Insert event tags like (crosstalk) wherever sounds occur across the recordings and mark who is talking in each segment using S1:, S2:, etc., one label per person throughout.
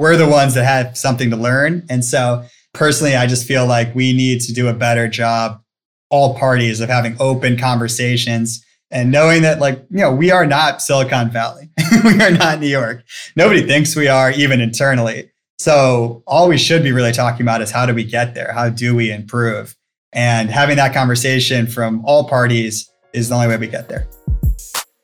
S1: we're the ones that have something to learn. And so personally, I just feel like we need to do a better job, all parties, of having open conversations and knowing that like you know we are not silicon valley. (laughs) We are not new york. Nobody thinks we are even internally. So all we should be really talking about is how do we get there? How do we improve? And having that conversation from all parties is the only way we get there.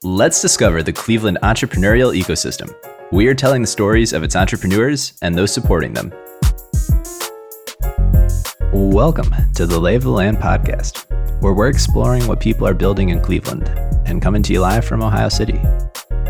S2: Let's discover the cleveland entrepreneurial ecosystem we are telling the stories of its entrepreneurs and those supporting them welcome to the lay of the land podcast where we're exploring what people are building in Cleveland and coming to you live from Ohio City.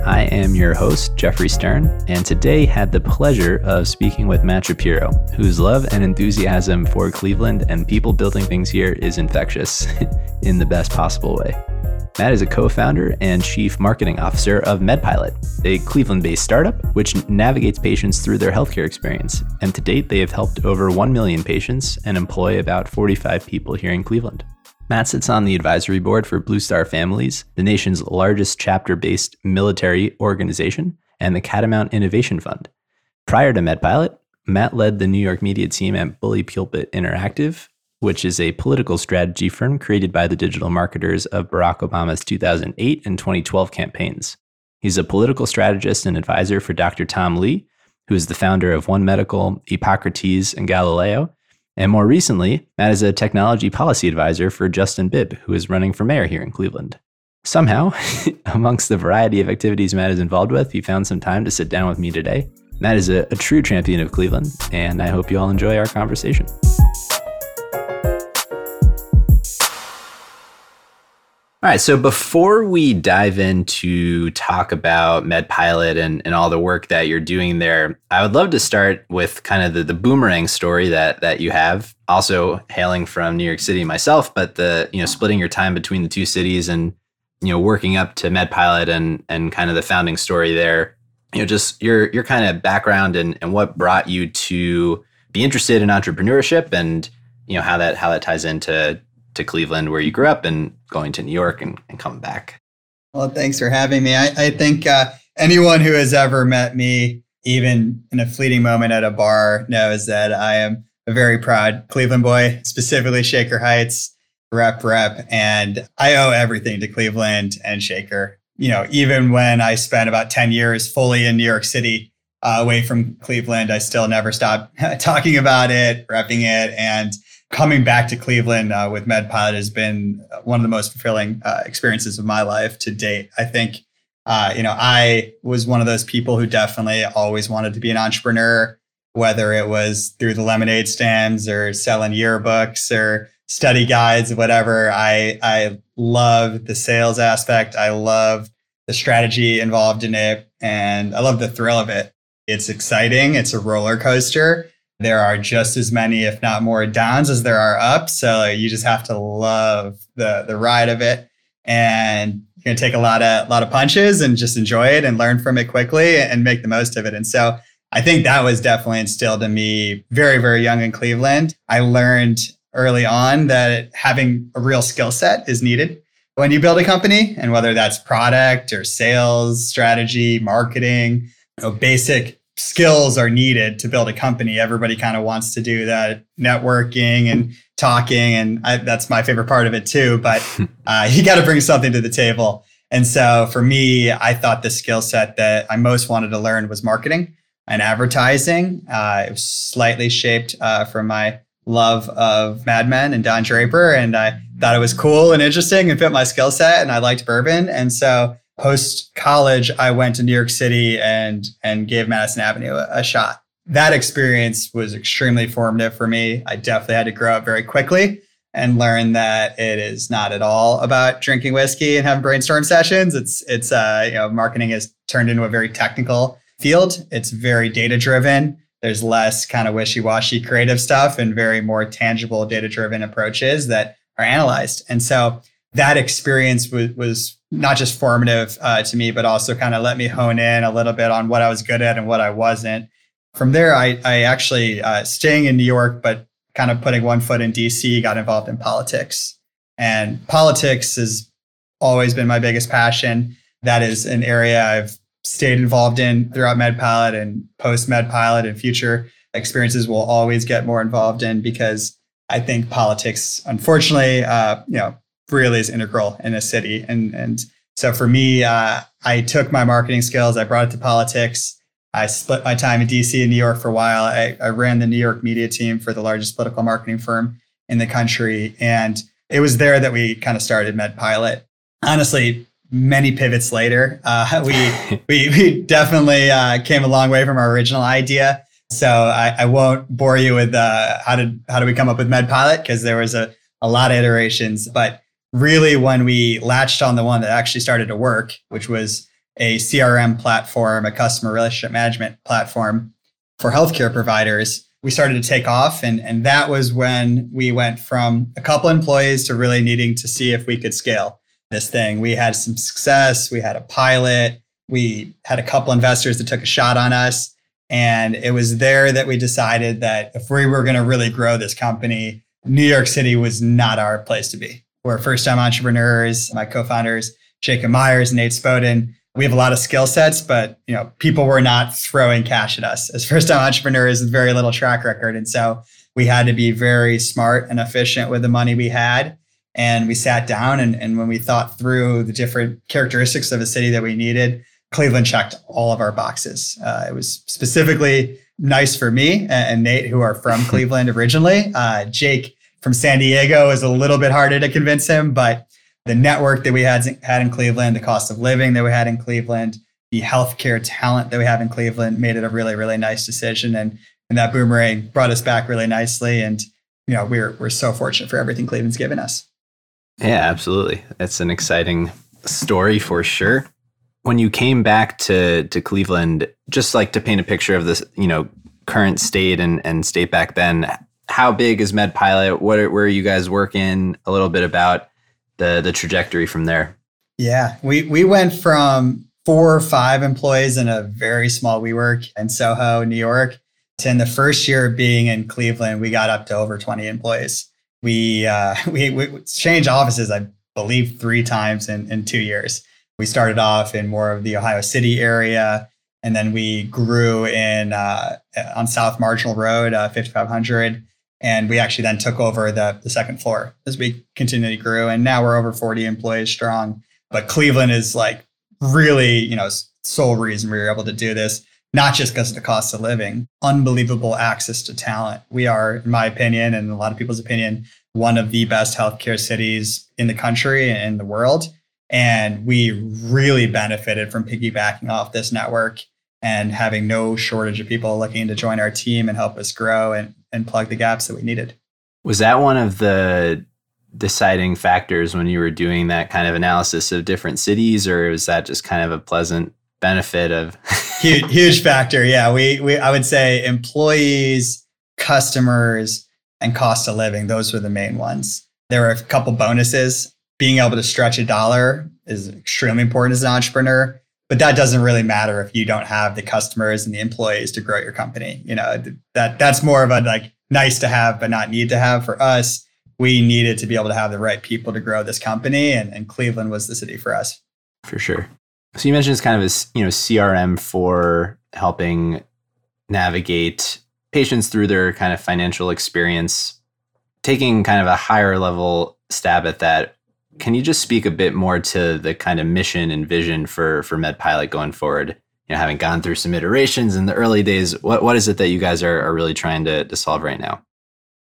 S2: I am your host, Jeffrey Stern, and today had the pleasure of speaking with Matt Shapiro, whose love and enthusiasm for Cleveland and people building things here is infectious (laughs) in the best possible way. Matt is a co founder and chief marketing officer of MedPilot, a Cleveland based startup which navigates patients through their healthcare experience. And to date, they have helped over 1 million patients and employ about 45 people here in Cleveland. Matt sits on the advisory board for Blue Star Families, the nation's largest chapter based military organization, and the Catamount Innovation Fund. Prior to MedPilot, Matt led the New York media team at Bully Pulpit Interactive, which is a political strategy firm created by the digital marketers of Barack Obama's 2008 and 2012 campaigns. He's a political strategist and advisor for Dr. Tom Lee, who is the founder of One Medical, Epocrates, and Galileo, and more recently, Matt is a technology policy advisor for Justin Bibb, who is running for mayor here in Cleveland. Somehow, (laughs) amongst the variety of activities Matt is involved with, he found some time to sit down with me today. Matt is a, a true champion of Cleveland, and I hope you all enjoy our conversation. All right. So before we dive into talk about MedPilot and, and all the work that you're doing there, I would love to start with kind of the, the boomerang story that that you have. Also hailing from New York City myself, but the you know splitting your time between the two cities and you know working up to MedPilot and and kind of the founding story there. You know, just your your kind of background and and what brought you to be interested in entrepreneurship and you know how that how that ties into to Cleveland where you grew up and going to New York and, and coming back.
S1: Well, thanks for having me. I, I think uh, anyone who has ever met me, even in a fleeting moment at a bar, knows that I am a very proud Cleveland boy, specifically Shaker Heights, rep rep. And I owe everything to Cleveland and Shaker. You know, even when I spent about 10 years fully in New York City, uh, away from Cleveland, I still never stopped (laughs) talking about it, repping it. And coming back to Cleveland uh, with MedPilot has been one of the most fulfilling uh, experiences of my life to date. I think, uh, you know, I was one of those people who definitely always wanted to be an entrepreneur, whether it was through the lemonade stands or selling yearbooks or study guides, whatever. I I love the sales aspect. I love the strategy involved in it, and I love the thrill of it. It's exciting. It's a roller coaster there are just as many, if not more, downs as there are ups. So you just have to love the the ride of it, and you're gonna take a lot of lot of punches and just enjoy it and learn from it quickly and make the most of it. And so I think that was definitely instilled in me very very young in Cleveland. I learned early on that having a real skill set is needed when you build a company, and whether that's product or sales strategy, marketing, you know, basic skills are needed to build a company. Everybody kind of wants to do that networking and talking, and I, that's my favorite part of it too. But (laughs) uh, you got to bring something to the table. And so for me, I thought the skill set that I most wanted to learn was marketing and advertising. Uh, it was slightly shaped uh, from my love of Mad Men and Don Draper, and I thought it was cool and interesting and fit my skill set. And I liked bourbon, and so post college, I went to New York City and and gave Madison Avenue a, a, shot. That experience was extremely formative for me. I definitely had to grow up very quickly and learn that it is not at all about drinking whiskey and having brainstorm sessions. It's it's uh, you know marketing has turned into a very technical field. It's very data driven. There's less kind of wishy washy creative stuff and very more tangible data driven approaches that are analyzed. And so that experience was, was not just formative uh, to me, but also kind of let me hone in a little bit on what I was good at and what I wasn't. From there, I, I actually uh, staying in New York, but kind of putting one foot in DC, got involved in politics. And politics has always been my biggest passion. That is an area I've stayed involved in throughout MedPilot and post MedPilot and future experiences will always get more involved in because I think politics, unfortunately, uh, you know, really is integral in a city. And and so for me, uh, I took my marketing skills, I brought it to politics. I split my time in DC and New York for a while. I, I ran the New York media team for the largest political marketing firm in the country. And it was there that we kind of started MedPilot. Honestly, many pivots later, uh, (laughs) we, (laughs) we, we definitely uh, came a long way from our original idea. So I, I won't bore you with uh, how did how did we come up with MedPilot because there was a, a lot of iterations. But really, when we latched on the one that actually started to work, which was a CRM platform, a customer relationship management platform for healthcare providers, we started to take off. And, and that was when we went from a couple employees to really needing to see if we could scale this thing. We had some success, we had a pilot, we had a couple investors that took a shot on us. And it was there that we decided that if we were going to really grow this company, New York City was not our place to be. We're first time entrepreneurs. My co founders, Jacob Myers, and Nate Spoden, we have a lot of skill sets, but you know, people were not throwing cash at us as first time entrepreneurs with very little track record. And so we had to be very smart and efficient with the money we had. And we sat down and, and when we thought through the different characteristics of a city that we needed, Cleveland checked all of our boxes. Uh, it was specifically nice for me and, and Nate, who are from (laughs) Cleveland originally. Uh, Jake from San Diego is a little bit harder to convince him, but the network that we had had in Cleveland, the cost of living that we had in Cleveland, the healthcare talent that we have in Cleveland made it a really, really nice decision. And and that boomerang brought us back really nicely. And you know, we're we're so fortunate for everything Cleveland's given us.
S2: Yeah, absolutely. That's an exciting story for sure. When you came back to to Cleveland, just like to paint a picture of this, you know, current state and, and state back then, how big is MedPilot? What are, where are you guys working? A little bit about the the trajectory from there?
S1: Yeah, we we went from four or five employees in a very small WeWork in Soho, New York, to in the first year of being in Cleveland, we got up to over 20 employees. We uh, (laughs) we, we changed offices, I believe, three times in, in two years. We started off in more of the Ohio City area, and then we grew in uh, on South Marginal Road, uh, 5500, and we actually then took over the, the second floor as we continually grew. And now we're over 40 employees strong. But Cleveland is like really, you know, sole reason we were able to do this, not just because of the cost of living, unbelievable access to talent. We are, in my opinion, and a lot of people's opinion, one of the best healthcare cities in the country and in the world. And we really benefited from piggybacking off this network and having no shortage of people looking to join our team and help us grow and and plug the gaps that we needed.
S2: Was that one of the deciding factors when you were doing that kind of analysis of different cities, or was that just kind of a pleasant benefit of (laughs)
S1: huge, huge factor? Yeah, we we I would say employees, customers, and cost of living. Those were the main ones. There were a couple bonuses. Being able to stretch a dollar is extremely important as an entrepreneur but that doesn't really matter if you don't have the customers and the employees to grow your company. You know that that's more of a like nice to have but not need to have. For us we needed to be able to have the right people to grow this company and, and cleveland was the city for us.
S2: For sure. So you mentioned it's kind of a you know crm for helping navigate patients through their kind of financial experience. Taking kind of a higher level stab at that can you just speak a bit more to the kind of mission and vision for for MedPilot going forward? You know, having gone through some iterations in the early days, what what is it that you guys are, are really trying to, to solve right now?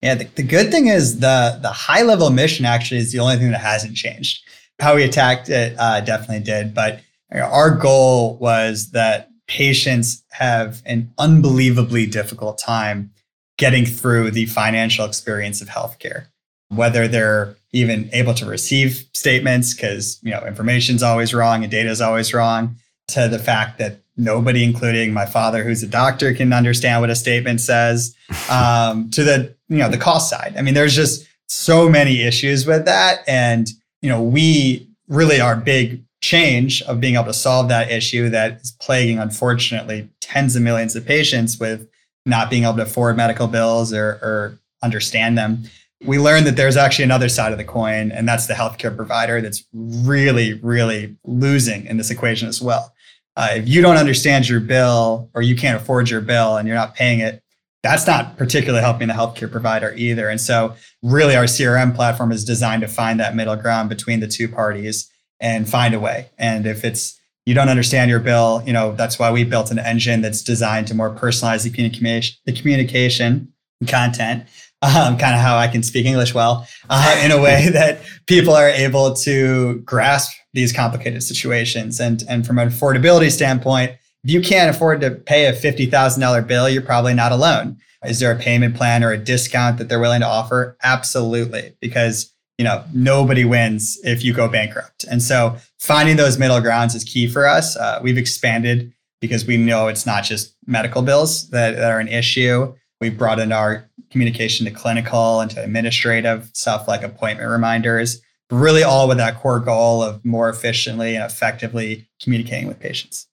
S1: Yeah, the, the good thing is the the high level mission actually is the only thing that hasn't changed. How we attacked it uh, definitely did, but you know, our goal was that patients have an unbelievably difficult time getting through the financial experience of healthcare whether they're even able to receive statements because you know information's always wrong and data is always wrong to the fact that nobody including my father who's a doctor can understand what a statement says (laughs) um, to the you know the cost side. I mean there's just so many issues with that and you know we really are big change of being able to solve that issue that is plaguing unfortunately tens of millions of patients with not being able to afford medical bills or, or understand them we learned that there's actually another side of the coin, and that's the healthcare provider that's really, really losing in this equation as well. Uh, if you don't understand your bill or you can't afford your bill and you're not paying it, that's not particularly helping the healthcare provider either. And so, really, our CRM platform is designed to find that middle ground between the two parties and find a way. And if it's you don't understand your bill, you know that's why we built an engine that's designed to more personalize the communication, the communication content, um, kind of how I can speak English well, uh, in a way (laughs) that people are able to grasp these complicated situations. And and from an affordability standpoint, if you can't afford to pay a $50,000 bill, you're probably not alone. Is there a payment plan or a discount that they're willing to offer? Absolutely, because you know nobody wins if you go bankrupt. And so finding those middle grounds is key for us. Uh, we've expanded because we know it's not just medical bills that, that are an issue. We've brought in our communication to clinical and to administrative stuff like appointment reminders, really all with that core goal of more efficiently and effectively communicating with patients.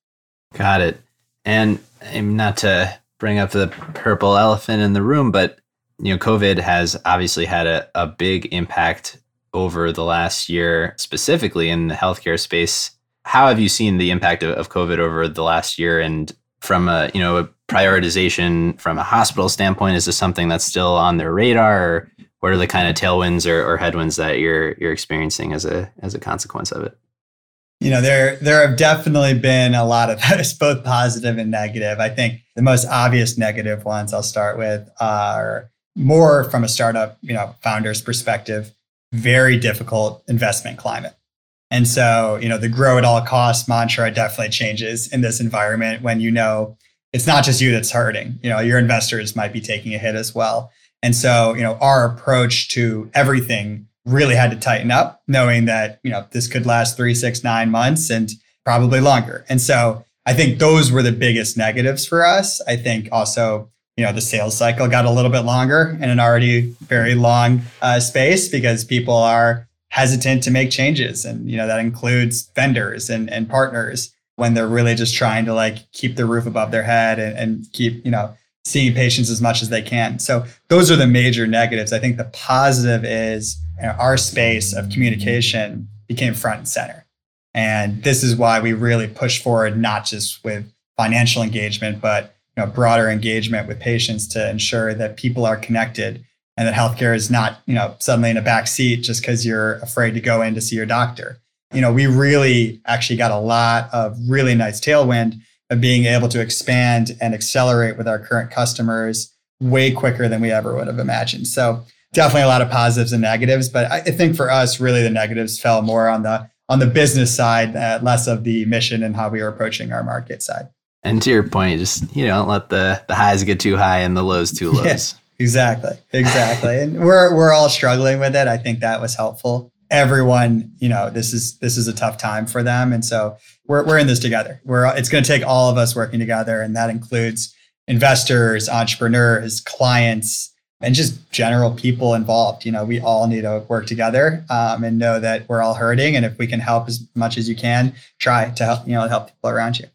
S2: Got it. And not to bring up the purple elephant in the room, but you know, COVID has obviously had a, a big impact over the last year, specifically in the healthcare space. How have you seen the impact of, of COVID over the last year? And from a you know a prioritization from a hospital standpoint, is this something that's still on their radar, or what are the kind of tailwinds or, or headwinds that you're you're experiencing as a as a consequence of it?
S1: you know there there have definitely been a lot of (laughs) those both positive and negative. I think the most obvious negative ones i'll start with are more from a startup you know founder's perspective very difficult investment climate and so you know the grow at all costs mantra definitely changes in this environment when you know it's not just you that's hurting you know your investors might be taking a hit as well and so you know our approach to everything really had to tighten up, knowing that, you know, this could last three, six, nine months and probably longer. And so I think those were the biggest negatives for us. I think also, you know, the sales cycle got a little bit longer in an already very long uh, space because people are hesitant to make changes. And, you know, that includes vendors and, and partners when they're really just trying to like keep the roof above their head and, and keep, you know, seeing patients as much as they can. So those are the major negatives. I think the positive is you know, our space of communication became front and center. And this is why we really push forward, not just with financial engagement, but you know, broader engagement with patients to ensure that people are connected and that healthcare is not, you know, suddenly in a back seat just because you're afraid to go in to see your doctor. You know, we really actually got a lot of really nice tailwind of being able to expand and accelerate with our current customers way quicker than we ever would have imagined. So definitely a lot of positives and negatives, but I think for us, really the negatives fell more on the on the business side, uh, less of the mission and how we are approaching our market side.
S2: And to your point, just you know, don't let the the highs get too high and the lows too low. (laughs)
S1: Yeah, exactly, exactly. and we're we're all struggling with it. I think that was helpful. Everyone, you know, this is this is a tough time for them, and so we're we're in this together. We're it's going to take all of us working together, and that includes investors, entrepreneurs, clients, and just general people involved. You know, we all need to work together um, and know that we're all hurting. And if we can help as much as you can, try to help, you know, help people around you.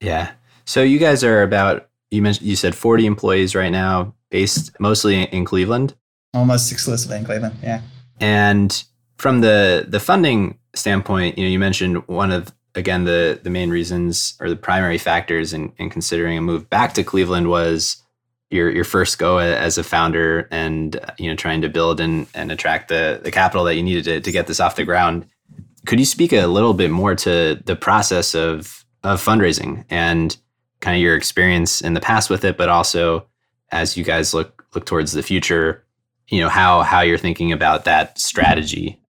S2: Yeah. So you guys are about, you mentioned, you said 40 employees right now, based mostly in Cleveland.
S1: Almost exclusively in Cleveland. Yeah.
S2: And from the, the funding standpoint, you know, you mentioned one of, again, the, the main reasons or the primary factors in, in considering a move back to Cleveland was your your first go as a founder and you know trying to build and, and attract the the capital that you needed to, to get this off the ground could you speak a little bit more to the process of of fundraising and kind of your experience in the past with it but also as you guys look look towards the future you know how how you're thinking about that strategy.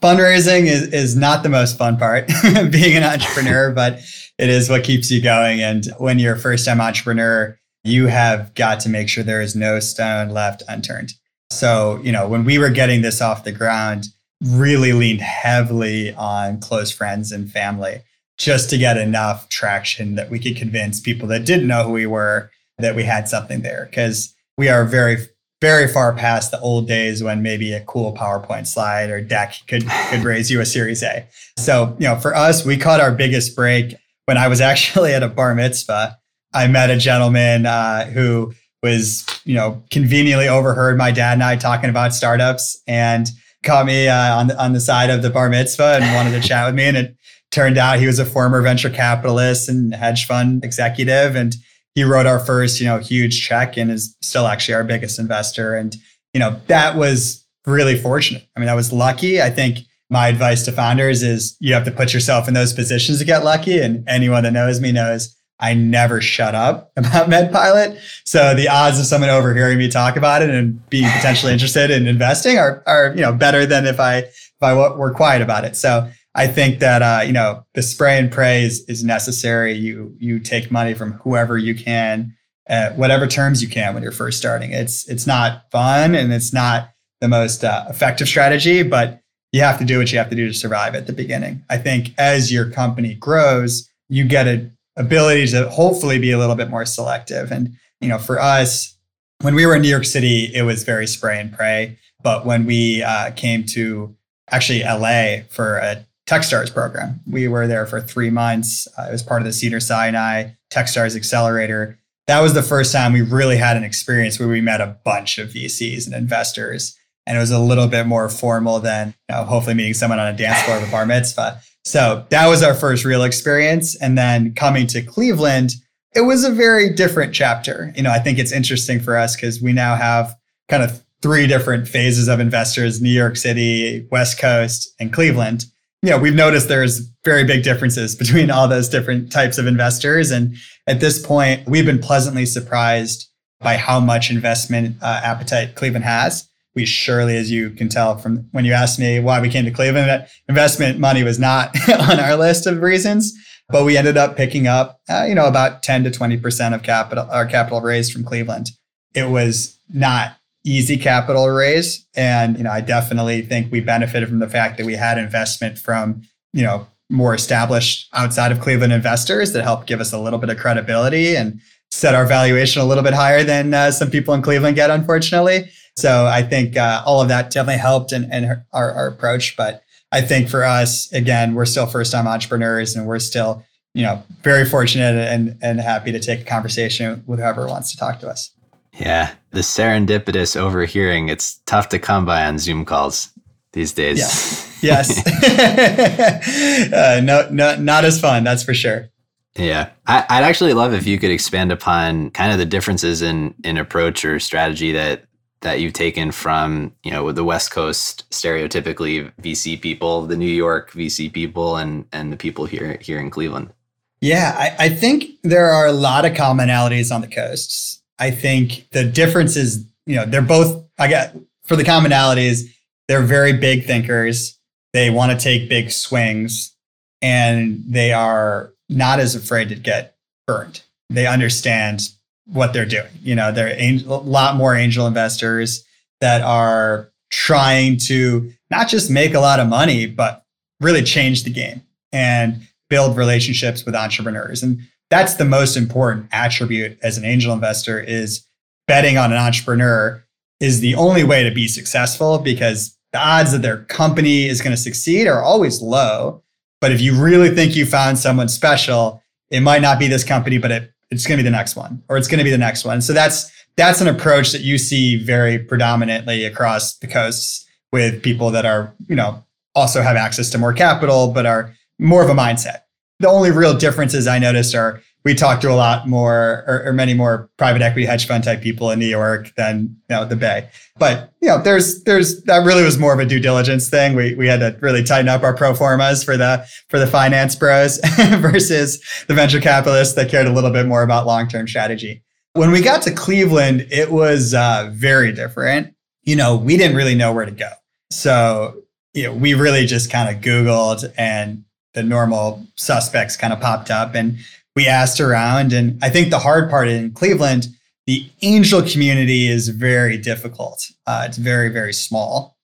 S1: Fundraising is, is not the most fun part (laughs) being an entrepreneur (laughs) but it is what keeps you going. And when you're a first time entrepreneur you have got to make sure there is no stone left unturned. So, you know, when we were getting this off the ground, really leaned heavily on close friends and family just to get enough traction that we could convince people that didn't know who we were that we had something there. Because we are very, very far past the old days when maybe a cool PowerPoint slide or deck could, could raise you a Series A. So, you know, for us, we caught our biggest break when I was (laughs) actually at a bar mitzvah I met a gentleman uh, who was, you know, conveniently overheard my dad and I talking about startups and caught me uh, on the on the side of the bar mitzvah and wanted to chat with me. And it turned out he was a former venture capitalist and hedge fund executive. And he wrote our first, you know, huge check and is still actually our biggest investor. And, you know, that was really fortunate. I mean, I was lucky. I think my advice to founders is you have to put yourself in those positions to get lucky. And anyone that knows me knows I never shut up (laughs) about MedPilot. So the odds of someone overhearing me talk about it and being potentially (laughs) interested in investing are, are, you know, better than if I, if I were quiet about it. So I think that uh, you know the spray and pray is, is necessary. You you take money from whoever you can, at whatever terms you can when you're first starting. It's it's not fun and it's not the most uh, effective strategy, but you have to do what you have to do to survive at the beginning. I think as your company grows, you get an ability to hopefully be a little bit more selective. And you know, for us, when we were in New York City, it was very spray and pray. But when we uh, came to actually LA for a Techstars program. We were there for three months. Uh, it was part of the Cedar Sinai Techstars Accelerator. That was the first time we really had an experience where we met a bunch of VCs and investors. And it was a little bit more formal than you know, hopefully meeting someone on a dance floor of a bar mitzvah. So that was our first real experience. And then coming to Cleveland, it was a very different chapter. You know, I think it's interesting for us because we now have kind of three different phases of investors New York City, West Coast, and Cleveland you know, we've noticed there's very big differences between all those different types of investors. And at this point, we've been pleasantly surprised by how much investment uh, appetite Cleveland has. We surely, as you can tell from when you asked me why we came to Cleveland, that investment money was not (laughs) on our list of reasons. But we ended up picking up, uh, you know, about 10 to 20% of capital, our capital raised from Cleveland. It was not easy capital raise. And, you know, I definitely think we benefited from the fact that we had investment from, you know, more established outside of Cleveland investors that helped give us a little bit of credibility and set our valuation a little bit higher than uh, some people in Cleveland get, unfortunately. So I think uh, all of that definitely helped in, in our, our approach. But I think for us, again, we're still first time entrepreneurs and we're still, you know, very fortunate and, and happy to take a conversation with whoever wants to talk to us.
S2: Yeah, the serendipitous overhearing, it's tough to come by on Zoom calls these days. (laughs)
S1: Yes. yes. (laughs) uh, no, no, not as fun, that's for sure.
S2: Yeah. I, would actually love if you could expand upon kind of the differences in, in approach or strategy that that you've taken from, you know, with the West Coast stereotypically VC people, the New York VC people and and the people here here in Cleveland.
S1: Yeah, I, I think there are a lot of commonalities on the coasts. I think the difference is, you know, they're both, I get for the commonalities, they're very big thinkers. They want to take big swings and they are not as afraid to get burned. They understand what they're doing. You know, they're a lot more angel investors that are trying to not just make a lot of money, but really change the game and build relationships with entrepreneurs. And that's the most important attribute as an angel investor is betting on an entrepreneur is the only way to be successful because the odds that their company is going to succeed are always low. But if you really think you found someone special, it might not be this company, but it, it's going to be the next one, or it's going to be the next one. So that's that's an approach that you see very predominantly across the coasts with people that are, you know, also have access to more capital, but are more of a mindset the only real differences I noticed are we talked to a lot more or, or, many more private equity hedge fund type people in New York than you know the Bay. But you know, there's there's that really was more of a due diligence thing. We we had to really tighten up our pro formas for the for the finance bros (laughs) versus the venture capitalists that cared a little bit more about long term strategy. When we got to Cleveland, it was uh, very different. You know, we didn't really know where to go, so you know, we really just kind of Googled and the normal suspects kind of popped up and we asked around. And I think the hard part in Cleveland, the angel community is very difficult. Uh, it's very, very small.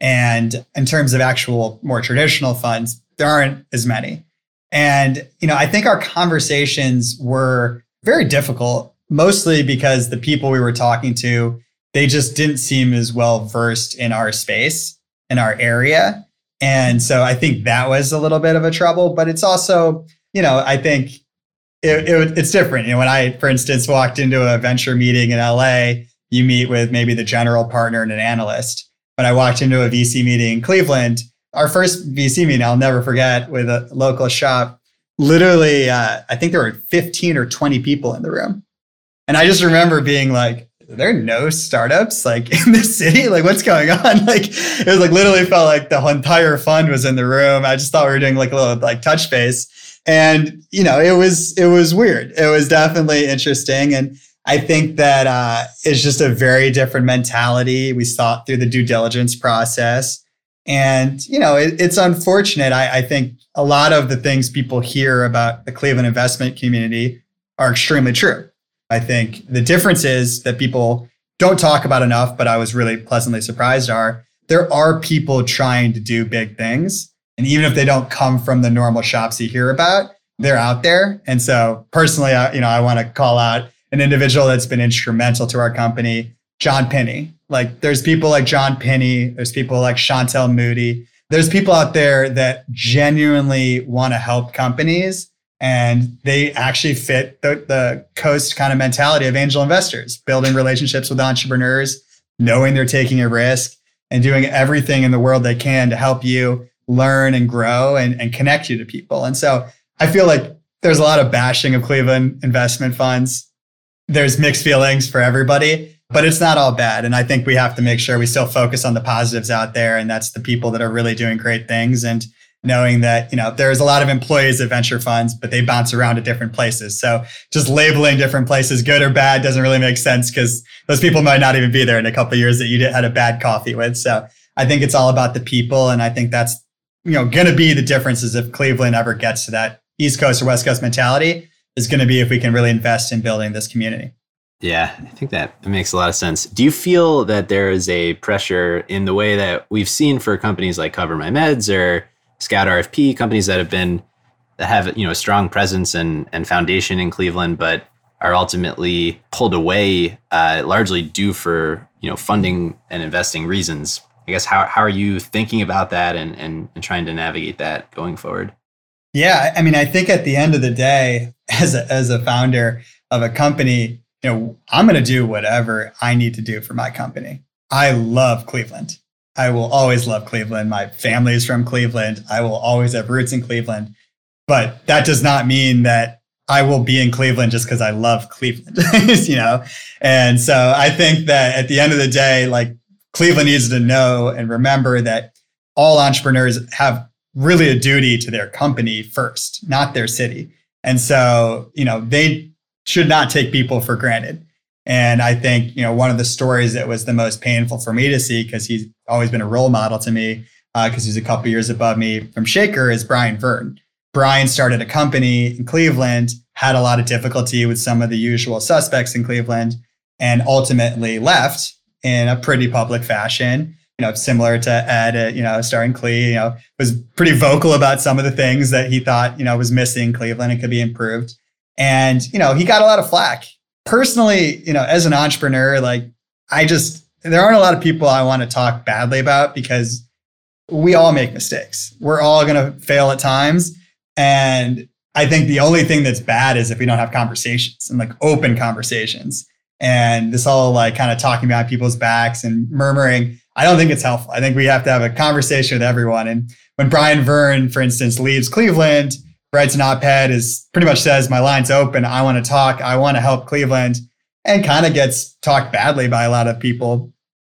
S1: And in terms of actual more traditional funds, there aren't as many. And, you know, I think our conversations were very difficult, mostly because the people we were talking to, they just didn't seem as well versed in our space, in our area. And so I think that was a little bit of a trouble, but it's also, you know, I think it, it, it's different. You know, when I, for instance, walked into a venture meeting in LA, you meet with maybe the general partner and an analyst. When I walked into a VC meeting in Cleveland, our first VC meeting, I'll never forget, with a local shop. Literally, uh, I think there were 15 or 20 people in the room. And I just remember being like, there are no startups like (laughs) in the city? Like, what's going on? (laughs) Like, it was like literally felt like the entire fund was in the room. I just thought we were doing like a little like touch base. And, you know, it was, it was weird. It was definitely interesting. And I think that uh, it's just a very different mentality. We saw it through the due diligence process. And, you know, it, it's unfortunate. I, I think a lot of the things people hear about the Cleveland investment community are extremely true. I think the difference is that people don't talk about enough, but I was really pleasantly surprised are there are people trying to do big things. And even if they don't come from the normal shops you hear about, they're out there. And so personally, I, you know, I want to call out an individual that's been instrumental to our company, John Penny. Like there's people like John Penny, there's people like Chantel Moody. There's people out there that genuinely want to help companies and they actually fit the, the coast kind of mentality of angel investors, building relationships with entrepreneurs, knowing they're taking a risk and doing everything in the world they can to help you learn and grow and, and connect you to people. And so I feel like there's a lot of bashing of Cleveland investment funds. There's mixed feelings for everybody, but it's not all bad. And I think we have to make sure we still focus on the positives out there. And that's the people that are really doing great things. And knowing that you know there's a lot of employees at venture funds but they bounce around to different places. So just labeling different places good or bad doesn't really make sense because those people might not even be there in a couple years that you had a bad coffee with. So i think it's all about the people and i think that's you know going to be the differences if cleveland ever gets to that east coast or west coast mentality is going to be if we can really invest in building this community.
S2: Yeah, I think that makes a lot of sense. Do you feel that there is a pressure in the way that we've seen for companies like Cover My Meds or Scout RFP, companies that have been that have you know a strong presence and and foundation in Cleveland, but are ultimately pulled away uh, largely due for you know funding and investing reasons. I guess how how are you thinking about that and and, and trying to navigate that going forward?
S1: Yeah, I mean, I think at the end of the day, as a, as a founder of a company, you know, I'm going to do whatever I need to do for my company. I love Cleveland. I will always love Cleveland. My family is from Cleveland. I will always have roots in Cleveland. But that does not mean that I will be in Cleveland just because I love Cleveland, (laughs) you know? And so I think that at the end of the day, like Cleveland needs to know and remember that all entrepreneurs have really a duty to their company first, not their city. And so, you know, they should not take people for granted. And I think, you know, one of the stories that was the most painful for me to see, because he's always been a role model to me, because uh, he's a couple years above me from Shaker, is Brian Verne. Brian started a company in Cleveland, had a lot of difficulty with some of the usual suspects in Cleveland, and ultimately left in a pretty public fashion. You know, similar to Ed, uh, you know, starring Clee, you know, was pretty vocal about some of the things that he thought, you know, was missing Cleveland and could be improved. And, you know, he got a lot of flack personally, you know, as an entrepreneur, like I just, there aren't a lot of people I want to talk badly about because we all make mistakes. We're all going to fail at times. And I think the only thing that's bad is if we don't have conversations and like open conversations. And this all like kind of talking about people's backs and murmuring, I don't think it's helpful. I think we have to have a conversation with everyone. And when Brian Verne, for instance, leaves Cleveland, writes an op-ed is pretty much says my line's open. I want to talk. I want to help cleveland and kind of gets talked badly by a lot of people.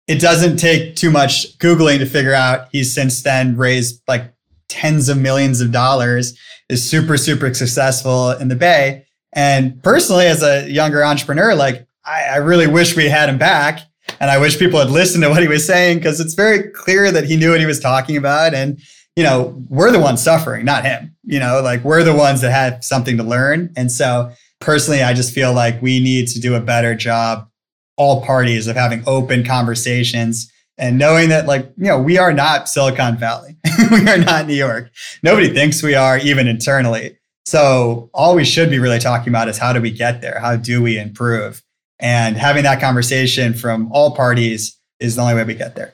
S1: It doesn't take too much googling to figure out he's since then raised like tens of millions of dollars is super super successful in the bay. And personally as a younger entrepreneur like I, I really wish we had him back and i wish people had listened to what he was saying because it's very clear that he knew what he was talking about and you know, we're the ones suffering, not him. You know, like we're the ones that had something to learn. And so personally, I just feel like we need to do a better job, all parties, of having open conversations and knowing that, like, you know, we are not Silicon Valley. (laughs) we are not New York. Nobody thinks we are, even internally. So all we should be really talking about is how do we get there? How do we improve? And having that conversation from all parties is the only way we get there.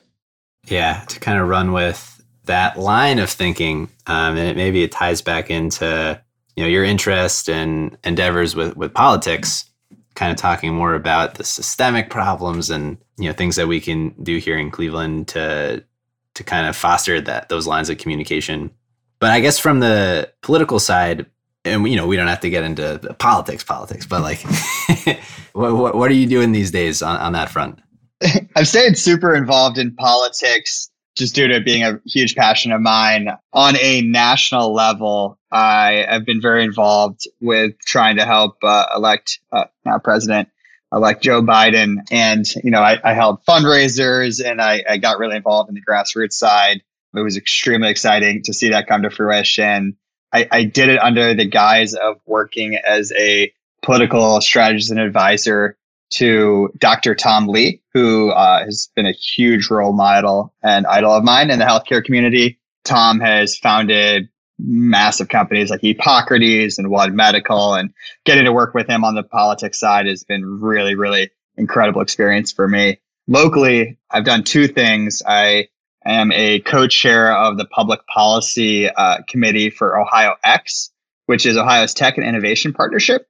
S2: Yeah, to kind of run with that line of thinking, um, and it, maybe it ties back into you know your interest and endeavors with with politics, kind of talking more about the systemic problems and you know things that we can do here in Cleveland to to kind of foster that those lines of communication. But I guess from the political side, and you know, we don't have to get into politics, politics, but like, (laughs) what, what, what are you doing these days on, on that front? (laughs)
S1: I'm stayed super involved in politics just due to it being a huge passion of mine. On a national level, I have been very involved with trying to help uh, elect uh, now President elect Joe Biden. And, you know, I, I held fundraisers and I, I got really involved in the grassroots side. It was extremely exciting to see that come to fruition. I, I did it under the guise of working as a political strategist and advisor to Dr. Tom Lee, who uh, has been a huge role model and idol of mine in the healthcare community. Tom has founded massive companies like Epocrates and One Medical, and getting to work with him on the politics side has been really, really incredible experience for me. Locally, I've done two things. I am a co-chair of the public policy uh, committee for Ohio X, which is Ohio's tech and innovation partnership.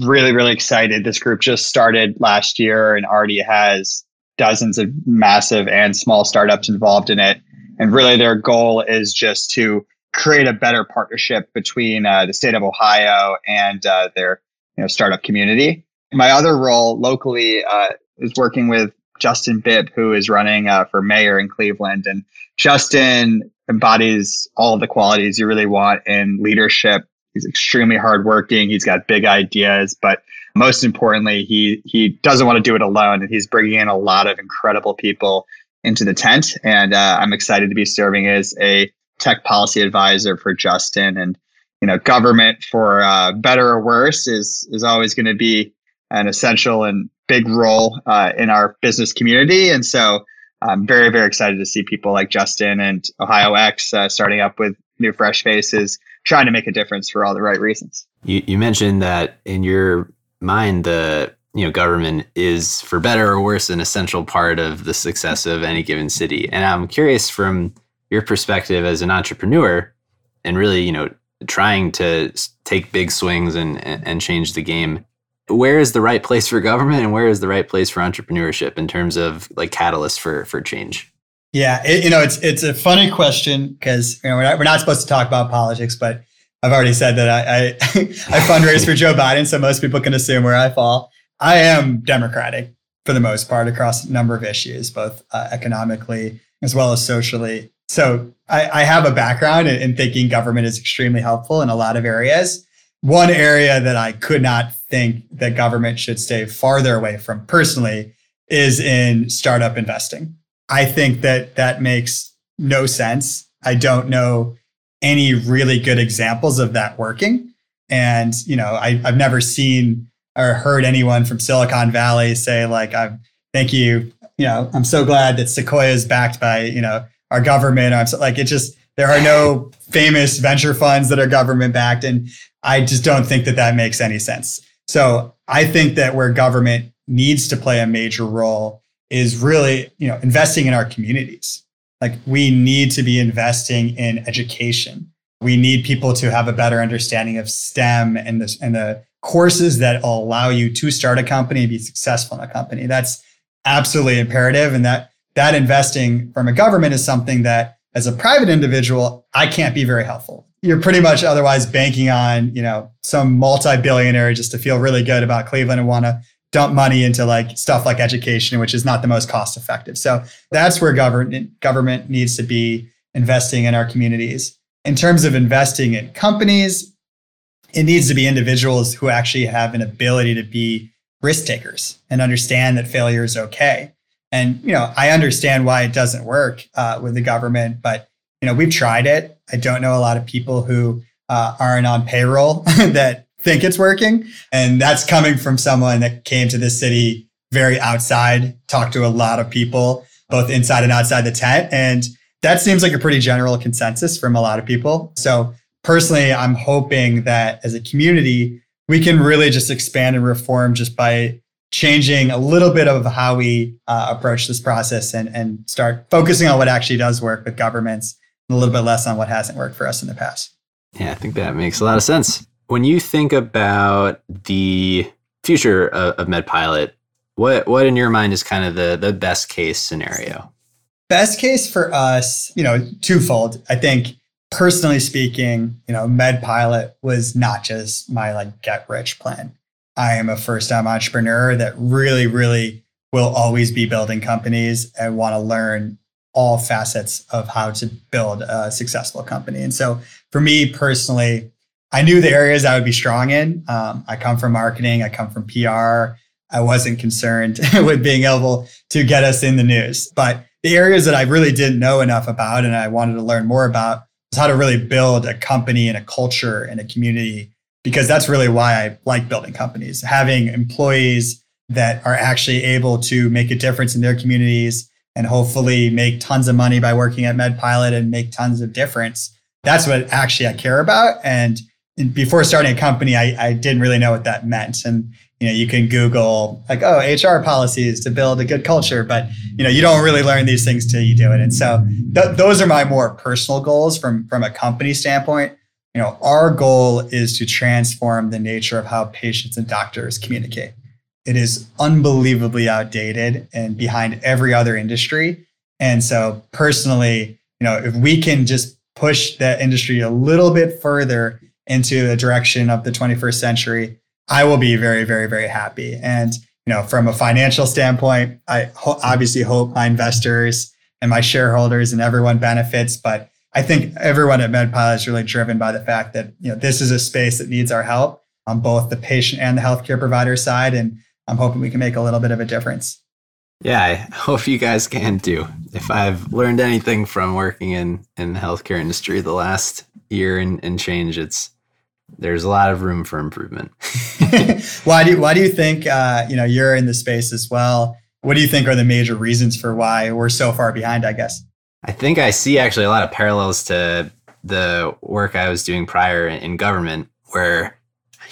S1: Really, really excited. This group just started last year and already has dozens of massive and small startups involved in it. And really, their goal is just to create a better partnership between uh, the state of Ohio and uh, their you know startup community. My other role locally uh, is working with Justin Bibb, who is running uh, for mayor in Cleveland, and Justin embodies all the qualities you really want in leadership. He's extremely hardworking. He's got big ideas, but most importantly, he he doesn't want to do it alone, and he's bringing in a lot of incredible people into the tent. And uh, I'm excited to be serving as a tech policy advisor for Justin, and you know, government for uh, better or worse is is always going to be an essential and big role uh, in our business community. And so, I'm very very excited to see people like Justin and Ohio X uh, starting up with new fresh faces, trying to make a difference for all the right reasons.
S2: You, you mentioned that in your mind, the you know government is for better or worse an essential part of the success of any given city and i'm curious from your perspective as an entrepreneur and really, you know, trying to take big swings and and change the game. Where is the right place for government and where is the right place for entrepreneurship in terms of like catalyst for for change?
S1: Yeah, it, you know, it's it's a funny question because you know we're not, we're not supposed to talk about politics, but I've already said that I I, (laughs) I fundraise for Joe Biden, so most people can assume where I fall. I am Democratic for the most part across a number of issues, both uh, economically as well as socially. So I, I have a background in, in thinking government is extremely helpful in a lot of areas. One area that I could not think that government should stay farther away from personally is in startup investing. I think that that makes no sense. I don't know any really good examples of that working. And, you know, I, have never seen or heard anyone from Silicon Valley say, like, I'm, thank you. You know, I'm so glad that Sequoia is backed by, you know, our government. I'm so, like, it just, there are no famous venture funds that are government backed. And I just don't think that that makes any sense. So I think that where government needs to play a major role is really, you know, investing in our communities. Like we need to be investing in education. We need people to have a better understanding of STEM and the, and the courses that allow you to start a company and be successful in a company. That's absolutely imperative. And that that investing from a government is something that as a private individual, I can't be very helpful. You're pretty much otherwise banking on, you know, some multi-billionaire just to feel really good about Cleveland and want to dump money into like stuff like education, which is not the most cost effective. So that's where government government needs to be investing in our communities. In terms of investing in companies, it needs to be individuals who actually have an ability to be risk takers and understand that failure is okay. And you know, I understand why it doesn't work uh, with the government, but you know, we've tried it. I don't know a lot of people who uh, aren't on payroll (laughs) that think it's working, and that's coming from someone that came to this city very outside, talked to a lot of people, both inside and outside the tent, and that seems like a pretty general consensus from a lot of people. So personally, I'm hoping that as a community, we can really just expand and reform just by changing a little bit of how we uh, approach this process and, and start focusing on what actually does work with governments and a little bit less on what hasn't worked for us in the past.
S2: Yeah, I think that makes a lot of sense. When you think about the future of, of MedPilot, what what in your mind is kind of the the best case scenario?
S1: best case for us, you know, twofold. I think personally speaking, you know, MedPilot was not just my like get rich plan. I am a first time entrepreneur that really, really will always be building companies and want to learn all facets of how to build a successful company. And so for me personally, I knew the areas I would be strong in. Um, I come from marketing, I come from PR. I wasn't concerned (laughs) with being able to get us in the news. But the areas that I really didn't know enough about and I wanted to learn more about was how to really build a company and a culture and a community, because that's really why I like building companies, having employees that are actually able to make a difference in their communities and hopefully make tons of money by working at MedPilot and make tons of difference. That's what actually I care about. And before starting a company, I, I didn't really know what that meant. And you know, you can Google like, oh, HR policies to build a good culture, but you know, you don't really learn these things till you do it. And so th- those are my more personal goals from from a company standpoint. You know, our goal is to transform the nature of how patients and doctors communicate. It is unbelievably outdated and behind every other industry. And so personally, you know, if we can just push that industry a little bit further into the direction of the 21st century, I will be very, very, very happy. And you know, from a financial standpoint, I ho- obviously hope my investors and my shareholders and everyone benefits. But I think everyone at MedPilot is really driven by the fact that you know this is a space that needs our help on both the patient and the healthcare provider side, and I'm hoping we can make a little bit of a difference.
S2: Yeah, I hope you guys can too. If I've learned anything from working in in the healthcare industry the last year and, and change, it's there's a lot of room for improvement. (laughs) (laughs)
S1: why do you, why do you think uh, you know you're in the space as well? What do you think are the major reasons for why we're so far behind? I guess.
S2: I think I see actually a lot of parallels to the work I was doing prior in government, where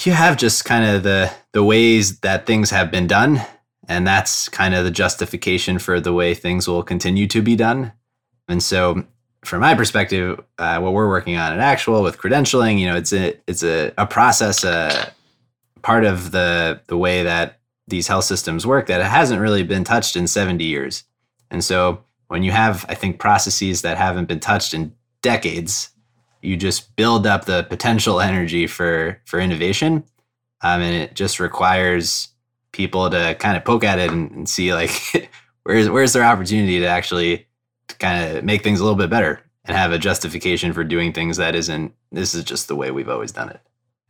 S2: you have just kind of the the ways that things have been done, and that's kind of the justification for the way things will continue to be done. And so from my perspective, uh, what we're working on at Actual with credentialing, you know, it's a it's a, a process, a uh, part of the the way that these health systems work that hasn't really been touched in 70 years. And so when you have, I think, processes that haven't been touched in decades, you just build up the potential energy for for innovation, um, and it just requires people to kind of poke at it and, and see like (laughs) where's where's their opportunity to actually kind of make things a little bit better and have a justification for doing things that isn't this is just the way we've always done it.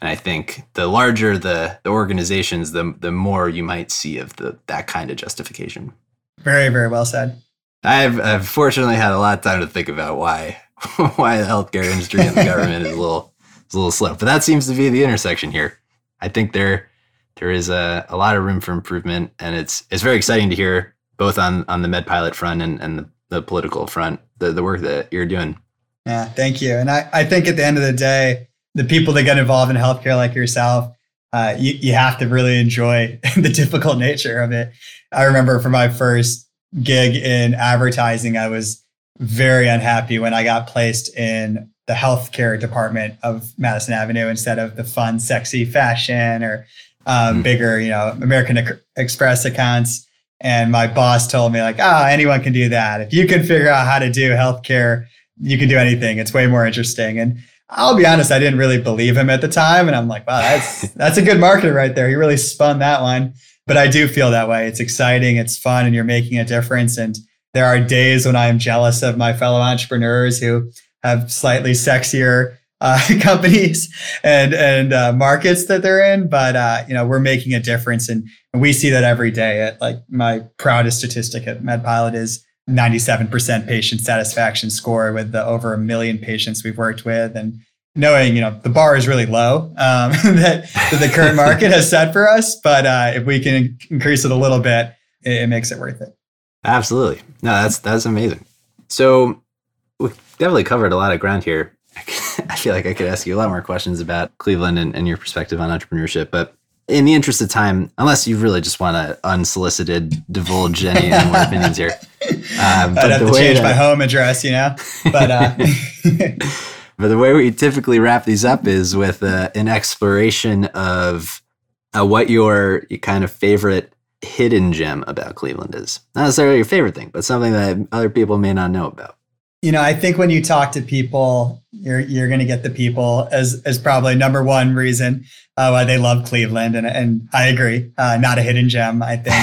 S2: And I think the larger the the organizations, the the more you might see of the that kind of justification.
S1: Very, very well said.
S2: I've, I've fortunately had a lot of time to think about why (laughs) why the healthcare industry and the government is a little is a little slow. But that seems to be the intersection here. I think there there is a, a lot of room for improvement, and it's it's very exciting to hear both on on the MedPilot front and, and the the political front, the, the work that you're doing.
S1: Yeah, thank you. And I, I think at the end of the day, the people that get involved in healthcare like yourself, uh, you, you have to really enjoy (laughs) the difficult nature of it. I remember for my first gig in advertising, I was very unhappy when I got placed in the healthcare department of Madison Avenue instead of the fun, sexy fashion or um, mm bigger, you know, American Express accounts. And my boss told me like, ah, oh, anyone can do that. If you can figure out how to do healthcare, you can do anything. It's way more interesting. And I'll be honest, I didn't really believe him at the time. And I'm like, wow, that's (laughs) that's a good marketer right there. He really spun that one. But I do feel that way. It's exciting, it's fun, and you're making a difference. And there are days when I am jealous of my fellow entrepreneurs who have slightly sexier uh, (laughs) companies and and uh, markets that they're in. But uh, you know, we're making a difference, and, and we see that every day. At like my proudest statistic at MedPilot is 97% patient satisfaction score with the over a million patients we've worked with, and knowing you know the bar is really low um, (laughs) that, that, the current market has set for us. But uh, if we can increase it a little bit, it, it makes it worth it.
S2: Absolutely, no, that's that's amazing. So we've definitely covered a lot of ground here. (laughs) I feel like I could ask you a lot more questions about Cleveland and, and your perspective on entrepreneurship, but in the interest of time, unless you really just want to unsolicited divulge any more opinions here, (laughs)
S1: um, I'd have to change that, my home address, you know. But uh, (laughs)
S2: but the way we typically wrap these up is with uh, an exploration of uh, what your, your kind of favorite hidden gem about Cleveland is? Not necessarily your favorite thing, but something that other people may not know about.
S1: You know, I think when you talk to people, you're you're going to get the people as as probably number one reason uh, why they love Cleveland, and and I agree, uh, not a hidden gem. I think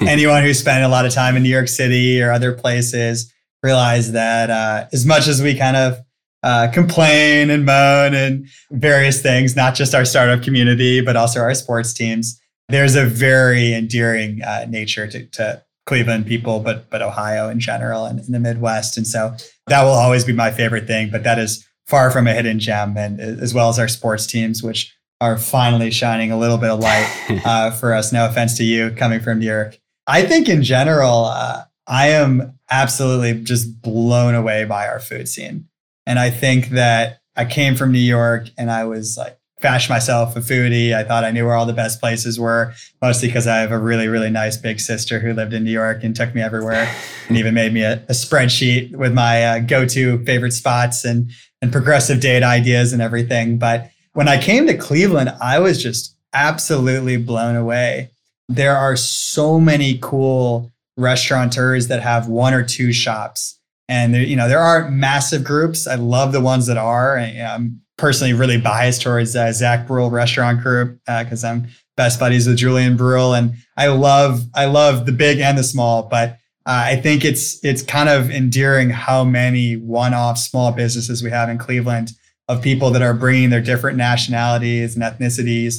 S1: (laughs) anyone who spent a lot of time in New York City or other places realize that uh, as much as we kind of uh, complain and moan and various things, not just our startup community, but also our sports teams. There's a very endearing uh, nature to, to, Cleveland people, but but Ohio in general and in the Midwest. And so that will always be my favorite thing. But that is far from a hidden gem, and as well as our sports teams, which are finally shining a little bit of light (laughs) uh, for us. No offense to you coming from New York. I think in general, uh, I am absolutely just blown away by our food scene. And I think that I came from New York and I was like, fashioned myself a foodie. I thought I knew where all the best places were, mostly because I have a really, really nice big sister who lived in New York and took me everywhere (laughs) and even made me a, a spreadsheet with my uh, go-to favorite spots and, and progressive date ideas and everything. But when I came to Cleveland, I was just absolutely blown away. There are so many cool restaurateurs that have one or two shops and there, you know, there are massive groups. I love the ones that are. I, am personally really biased towards uh, Zack Bruell Restaurant Group because uh, I'm best buddies with Julian Bruell, and I love I love the big and the small. But uh, I think it's it's kind of endearing how many one-off small businesses we have in Cleveland of people that are bringing their different nationalities and ethnicities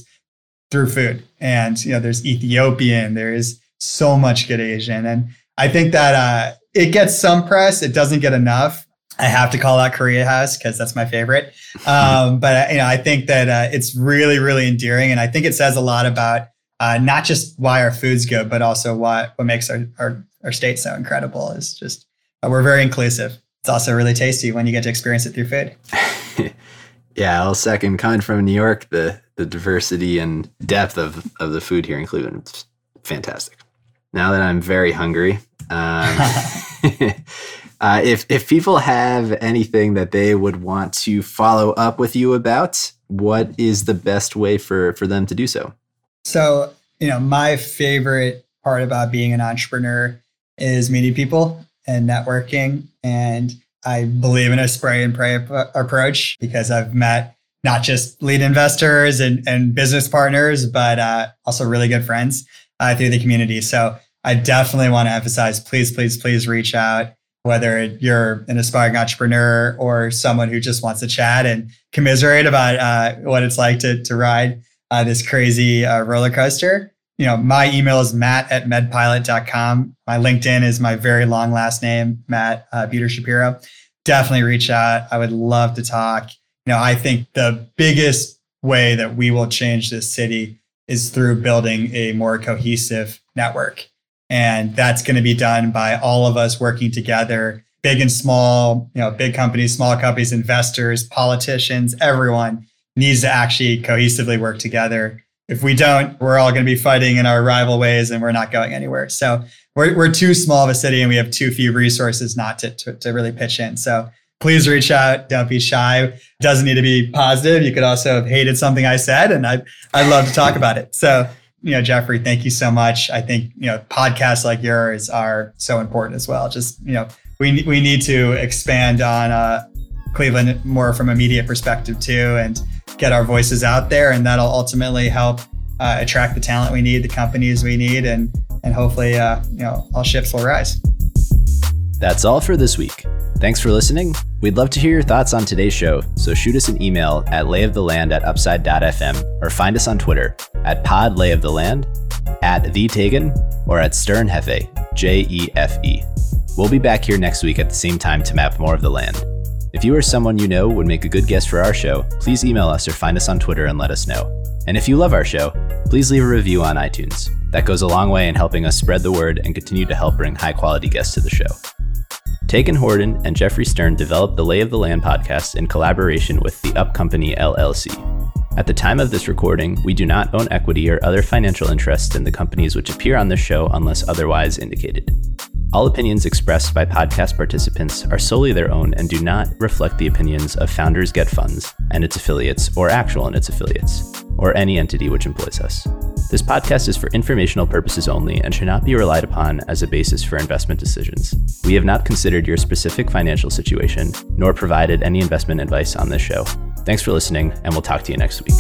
S1: through food. And you know, there's Ethiopian, there is so much good Asian, and I think that uh, it gets some press. It doesn't get enough. I have to call out Korea House because that's my favorite. Um, but you know, I think that uh, it's really, really endearing, and I think it says a lot about uh, not just why our food's good, but also what what makes our our, our state so incredible. Is just uh, we're very inclusive. It's also really tasty when you get to experience it through food. (laughs)
S2: yeah, I'll second. Coming from New York, the the diversity and depth of of the food here in Cleveland is fantastic. Now that I'm very hungry, um, (laughs) (laughs) uh, if if people have anything that they would want to follow up with you about, what is the best way for for them to do so?
S1: So you know, my favorite part about being an entrepreneur is meeting people and networking, and I believe in a spray and pray ap- approach because I've met not just lead investors and, and business partners, but uh, also really good friends uh, through the community. So I definitely want to emphasize please, please, please reach out, whether you're an aspiring entrepreneur or someone who just wants to chat and commiserate about uh, what it's like to, to ride uh, this crazy uh, roller coaster. You know, my email is matt at medpilot.com. My LinkedIn is my very long last name, Matt uh, Buder Shapiro. Definitely reach out. I would love to talk. You know, I think the biggest way that we will change this city is through building a more cohesive network. And that's going to be done by all of us working together, big and small, you know, big companies, small companies, investors, politicians, everyone needs to actually cohesively work together. If we don't, we're all going to be fighting in our rival ways and we're not going anywhere. So we're, we're too small of a city and we have too few resources not to, to, to really pitch in. So please reach out. Don't be shy. Doesn't need to be positive. You could also have hated something I said and I, I'd love to talk about it. So you know, Jeffrey, thank you so much. I think, you know, podcasts like yours are so important as well. Just, you know, we, we need to expand on uh, Cleveland more from a media perspective too and get our voices out there. And that'll ultimately help uh, attract the talent we need, the companies we need, and, and hopefully, uh, you know, all ships will rise.
S2: That's all for this week. Thanks for listening. We'd love to hear your thoughts on today's show, so shoot us an email at layoftheland at upside.fm or find us on Twitter at pod lay of the land, at the Tagan, or at sternjefe, J E F E. We'll be back here next week at the same time to map more of the land. If you or someone you know would make a good guest for our show, please email us or find us on Twitter and let us know. And if you love our show, please leave a review on iTunes. That goes a long way in helping us spread the word and continue to help bring high quality guests to the show. Tagan Horden and Jeffrey Stern developed the Lay of the Land podcast in collaboration with the Up Company LLC. At the time of this recording, we do not own equity or other financial interests in the companies which appear on this show unless otherwise indicated. All opinions expressed by podcast participants are solely their own and do not reflect the opinions of Founders Get Funds and its affiliates or Actual and its affiliates, or any entity which employs us. This podcast is for informational purposes only and should not be relied upon as a basis for investment decisions. We have not considered your specific financial situation nor provided any investment advice on this show. Thanks for listening, and we'll talk to you next week.